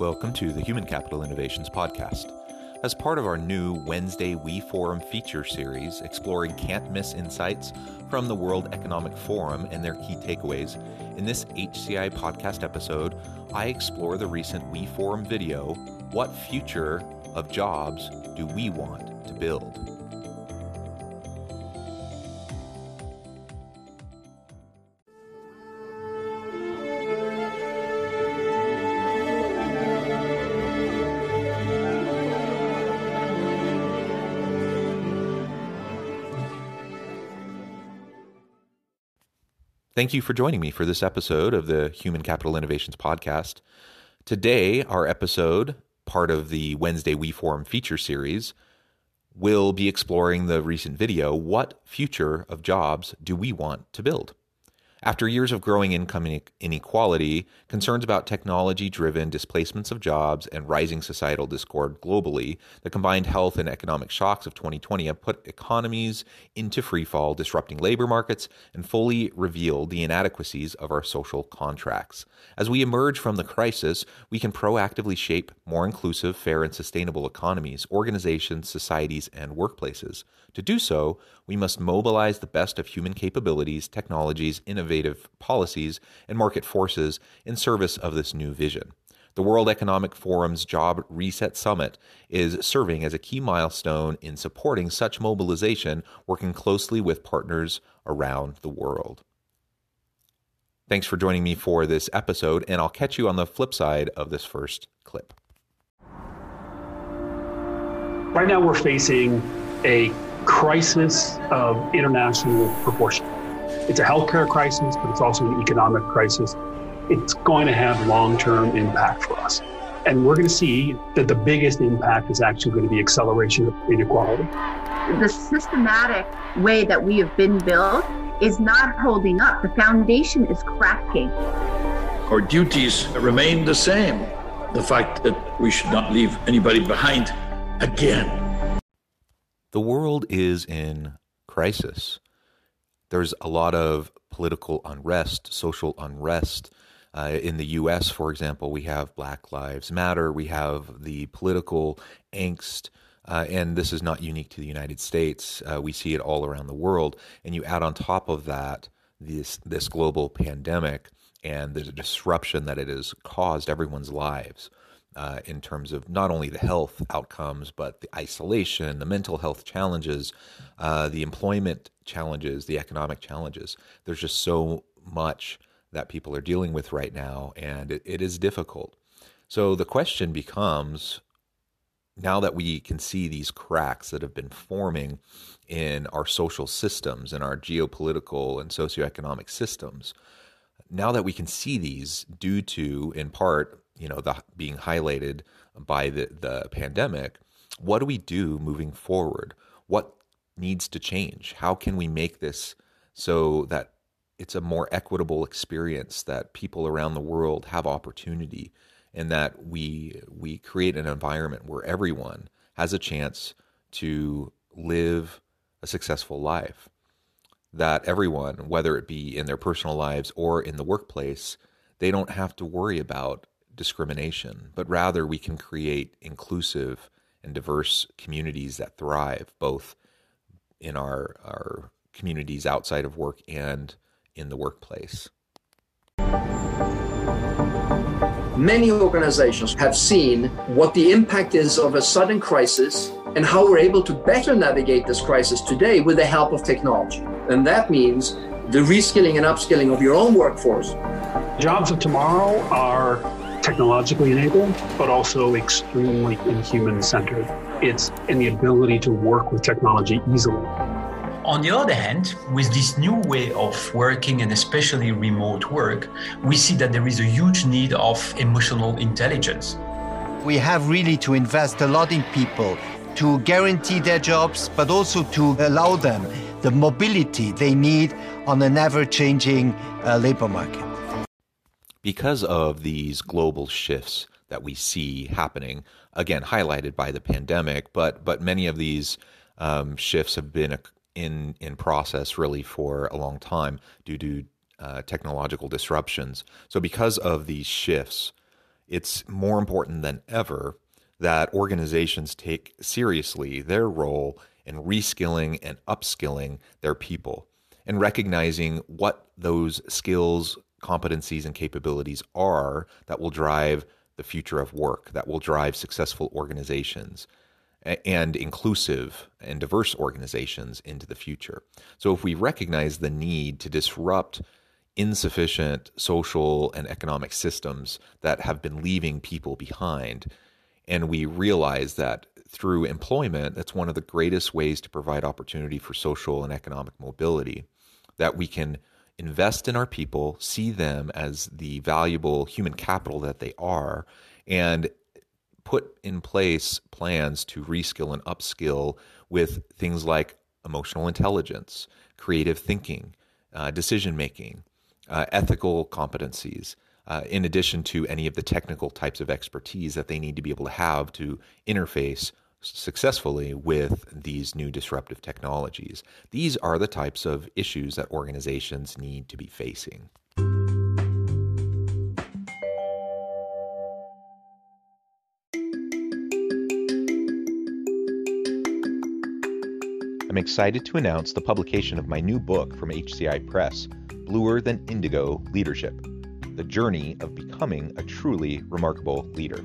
Welcome to the Human Capital Innovations Podcast. As part of our new Wednesday We Forum feature series, exploring can't miss insights from the World Economic Forum and their key takeaways, in this HCI podcast episode, I explore the recent We Forum video What Future of Jobs Do We Want to Build? Thank you for joining me for this episode of the Human Capital Innovations Podcast. Today, our episode, part of the Wednesday We Forum feature series, will be exploring the recent video What Future of Jobs Do We Want to Build? After years of growing income inequality, concerns about technology driven displacements of jobs, and rising societal discord globally, the combined health and economic shocks of 2020 have put economies into freefall, disrupting labor markets, and fully revealed the inadequacies of our social contracts. As we emerge from the crisis, we can proactively shape more inclusive, fair, and sustainable economies, organizations, societies, and workplaces. To do so, we must mobilize the best of human capabilities, technologies, innovative policies, and market forces in service of this new vision. The World Economic Forum's Job Reset Summit is serving as a key milestone in supporting such mobilization, working closely with partners around the world. Thanks for joining me for this episode, and I'll catch you on the flip side of this first clip. Right now, we're facing a crisis of international proportion. It's a healthcare crisis, but it's also an economic crisis. It's going to have long term impact for us. And we're going to see that the biggest impact is actually going to be acceleration of inequality. The systematic way that we have been built is not holding up. The foundation is cracking. Our duties remain the same. The fact that we should not leave anybody behind again. The world is in crisis. There's a lot of political unrest, social unrest. Uh, in the US, for example, we have Black Lives Matter, we have the political angst. Uh, and this is not unique to the United States. Uh, we see it all around the world. And you add on top of that this this global pandemic and the disruption that it has caused everyone's lives uh, in terms of not only the health outcomes, but the isolation, the mental health challenges, uh, the employment challenges, the economic challenges. There's just so much that people are dealing with right now, and it, it is difficult. So the question becomes now that we can see these cracks that have been forming in our social systems and our geopolitical and socioeconomic systems, now that we can see these due to, in part, you know, the being highlighted by the, the pandemic, what do we do moving forward? What needs to change? How can we make this so that it's a more equitable experience that people around the world have opportunity and that we we create an environment where everyone has a chance to live a successful life that everyone whether it be in their personal lives or in the workplace they don't have to worry about discrimination, but rather we can create inclusive and diverse communities that thrive both in our, our communities outside of work and in the workplace. Many organizations have seen what the impact is of a sudden crisis and how we're able to better navigate this crisis today with the help of technology. And that means the reskilling and upskilling of your own workforce. Jobs of tomorrow are technologically enabled, but also extremely human centered. It's in the ability to work with technology easily. On the other hand, with this new way of working and especially remote work, we see that there is a huge need of emotional intelligence. We have really to invest a lot in people to guarantee their jobs, but also to allow them the mobility they need on an ever changing uh, labor market. Because of these global shifts that we see happening, again, highlighted by the pandemic, but, but many of these um, shifts have been in, in process really for a long time due to uh, technological disruptions. So, because of these shifts, it's more important than ever that organizations take seriously their role in reskilling and upskilling their people and recognizing what those skills, competencies, and capabilities are that will drive the future of work, that will drive successful organizations and inclusive and diverse organizations into the future. So, if we recognize the need to disrupt insufficient social and economic systems that have been leaving people behind, and we realize that through employment, that's one of the greatest ways to provide opportunity for social and economic mobility, that we can invest in our people, see them as the valuable human capital that they are, and put in place plans to reskill and upskill with things like emotional intelligence, creative thinking, uh, decision making, uh, ethical competencies, uh, in addition to any of the technical types of expertise that they need to be able to have to interface successfully with these new disruptive technologies. These are the types of issues that organizations need to be facing. I'm excited to announce the publication of my new book from HCI Press, Bluer Than Indigo Leadership The Journey of Becoming a Truly Remarkable Leader.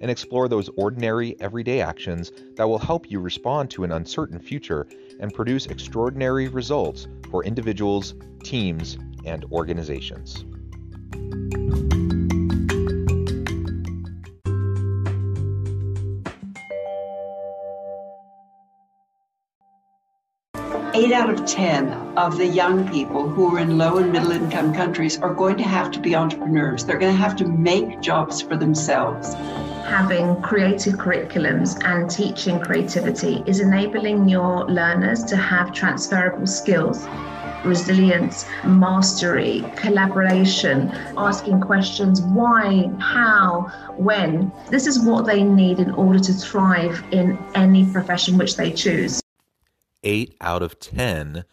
and explore those ordinary, everyday actions that will help you respond to an uncertain future and produce extraordinary results for individuals, teams, and organizations. Eight out of 10 of the young people who are in low and middle income countries are going to have to be entrepreneurs. They're going to have to make jobs for themselves having creative curriculums and teaching creativity is enabling your learners to have transferable skills resilience, mastery, collaboration, asking questions why, how, when. This is what they need in order to thrive in any profession which they choose. Eight out of 10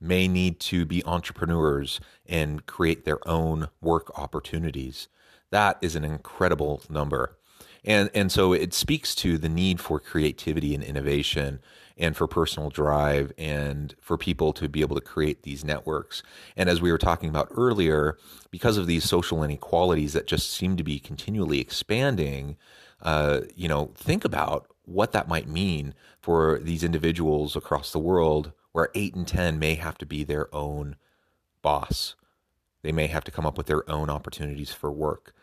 may need to be entrepreneurs and create their own work opportunities. That is an incredible number. And and so it speaks to the need for creativity and innovation and for personal drive and for people to be able to create these networks. And as we were talking about earlier, because of these social inequalities that just seem to be continually expanding, uh, you know, think about what that might mean for these individuals across the world where eight and 10 may have to be their own boss. They may have to come up with their own opportunities for work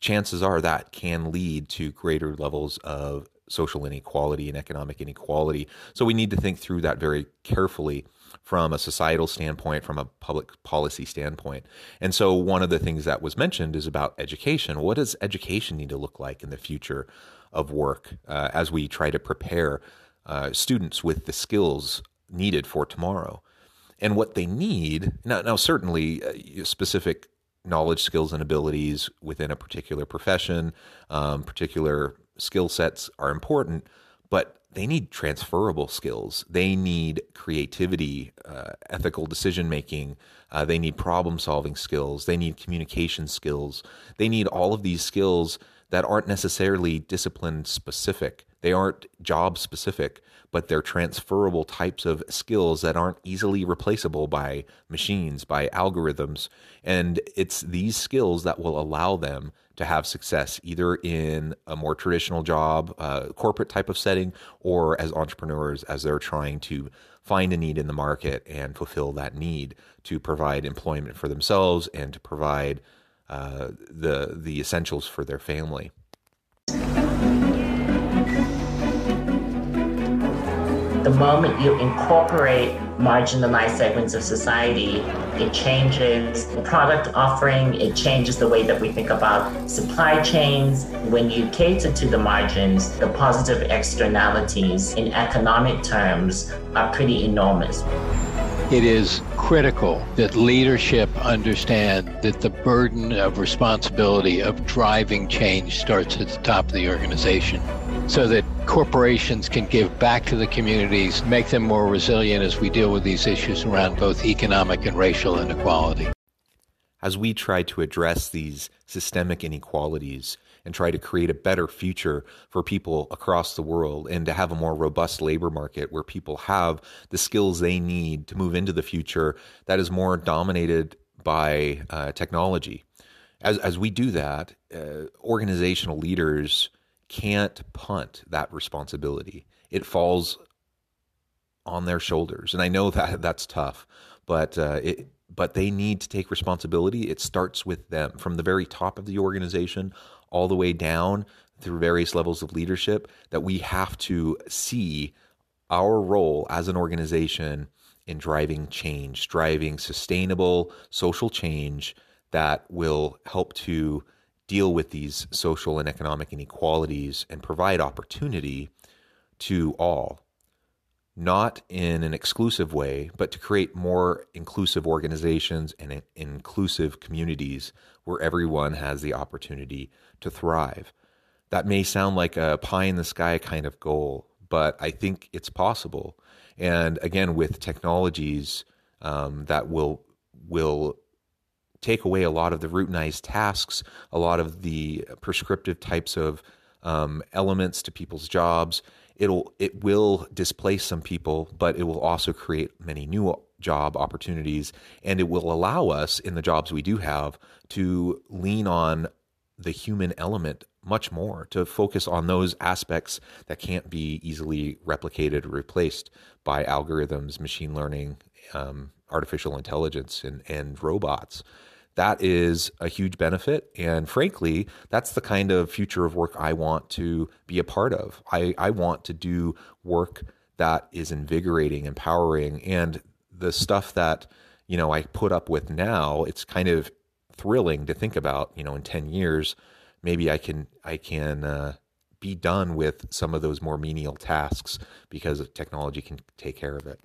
chances are that can lead to greater levels of social inequality and economic inequality. So we need to think through that very carefully from a societal standpoint, from a public policy standpoint. And so one of the things that was mentioned is about education. What does education need to look like in the future of work uh, as we try to prepare uh, students with the skills needed for tomorrow? And what they need now, now certainly uh, specific knowledge, skills, and abilities within a particular profession, um, particular skill sets are important. But they need transferable skills. They need creativity, uh, ethical decision making. Uh, they need problem solving skills. They need communication skills. They need all of these skills that aren't necessarily discipline specific. They aren't job specific, but they're transferable types of skills that aren't easily replaceable by machines, by algorithms. And it's these skills that will allow them to have success either in a more traditional job, uh, corporate type of setting, or as entrepreneurs as they're trying to find a need in the market and fulfill that need to provide employment for themselves and to provide uh, the the essentials for their family. Moment you incorporate marginalized segments of society, it changes the product offering, it changes the way that we think about supply chains. When you cater to the margins, the positive externalities in economic terms are pretty enormous. It is critical that leadership understand that the burden of responsibility of driving change starts at the top of the organization so that corporations can give back to the communities, make them more resilient as we deal with these issues around both economic and racial inequality. As we try to address these systemic inequalities and try to create a better future for people across the world and to have a more robust labor market where people have the skills they need to move into the future that is more dominated by uh, technology. As, as we do that, uh, organizational leaders can't punt that responsibility. It falls on their shoulders, and I know that that's tough, but uh, it, but they need to take responsibility. It starts with them from the very top of the organization all the way down through various levels of leadership. That we have to see our role as an organization in driving change, driving sustainable social change that will help to deal with these social and economic inequalities and provide opportunity to all, not in an exclusive way, but to create more inclusive organizations and inclusive communities where everyone has the opportunity to thrive. That may sound like a pie in the sky kind of goal, but I think it's possible. And again, with technologies um, that will will take away a lot of the routinized tasks, a lot of the prescriptive types of um, elements to people's jobs. It'll it will displace some people, but it will also create many new job opportunities, and it will allow us in the jobs we do have to lean on the human element much more to focus on those aspects that can't be easily replicated or replaced by algorithms, machine learning, um, artificial intelligence, and, and robots that is a huge benefit. And frankly, that's the kind of future of work I want to be a part of. I, I want to do work that is invigorating, empowering, and the stuff that, you know, I put up with now, it's kind of thrilling to think about, you know, in 10 years, maybe I can, I can, uh, be done with some of those more menial tasks because technology can take care of it.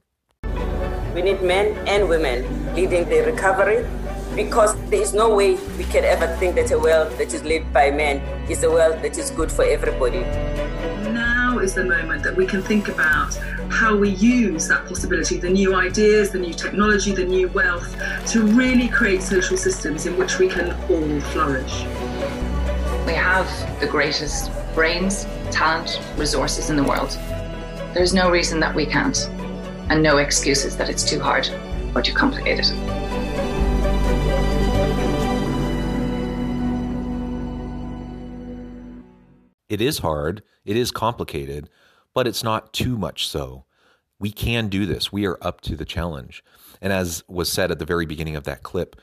We need men and women leading the recovery because there is no way we can ever think that a world that is led by men is a world that is good for everybody. Now is the moment that we can think about how we use that possibility, the new ideas, the new technology, the new wealth, to really create social systems in which we can all flourish. We have the greatest brains, talent, resources in the world. There's no reason that we can't, and no excuses that it's too hard or too complicated. It is hard, it is complicated, but it's not too much so. We can do this. We are up to the challenge. And as was said at the very beginning of that clip,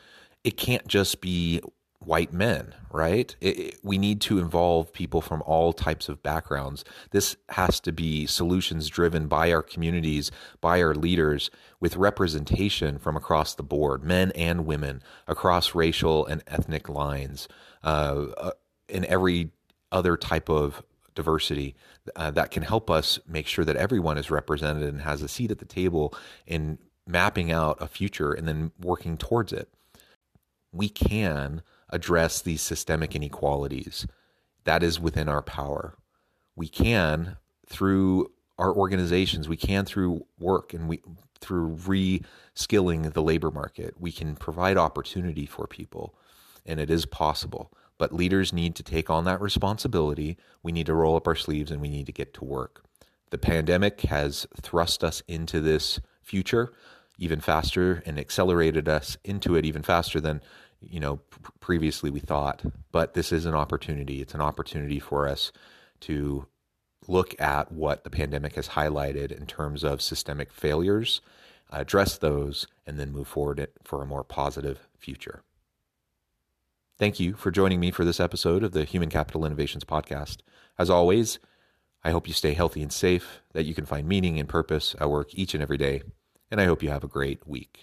it can't just be white men, right? It, it, we need to involve people from all types of backgrounds. This has to be solutions driven by our communities, by our leaders, with representation from across the board, men and women, across racial and ethnic lines, uh, uh, in every other type of diversity uh, that can help us make sure that everyone is represented and has a seat at the table in mapping out a future and then working towards it. We can address these systemic inequalities. That is within our power. We can, through our organizations. We can through work and we through re-skilling the labor market. We can provide opportunity for people, and it is possible. But leaders need to take on that responsibility. We need to roll up our sleeves and we need to get to work. The pandemic has thrust us into this future even faster and accelerated us into it even faster than you know previously we thought but this is an opportunity. It's an opportunity for us to look at what the pandemic has highlighted in terms of systemic failures address those and then move forward for a more positive future. Thank you for joining me for this episode of the human capital innovations podcast. As always i hope you stay healthy and safe that you can find meaning and purpose at work each and every day and i hope you have a great week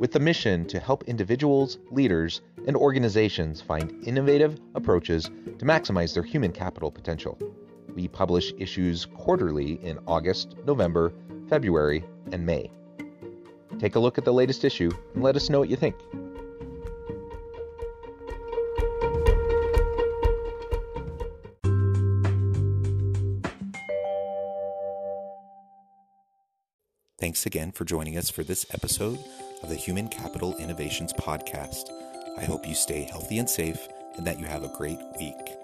with the mission to help individuals, leaders, and organizations find innovative approaches to maximize their human capital potential. We publish issues quarterly in August, November, February, and May. Take a look at the latest issue and let us know what you think. Thanks again for joining us for this episode of the Human Capital Innovations Podcast. I hope you stay healthy and safe and that you have a great week.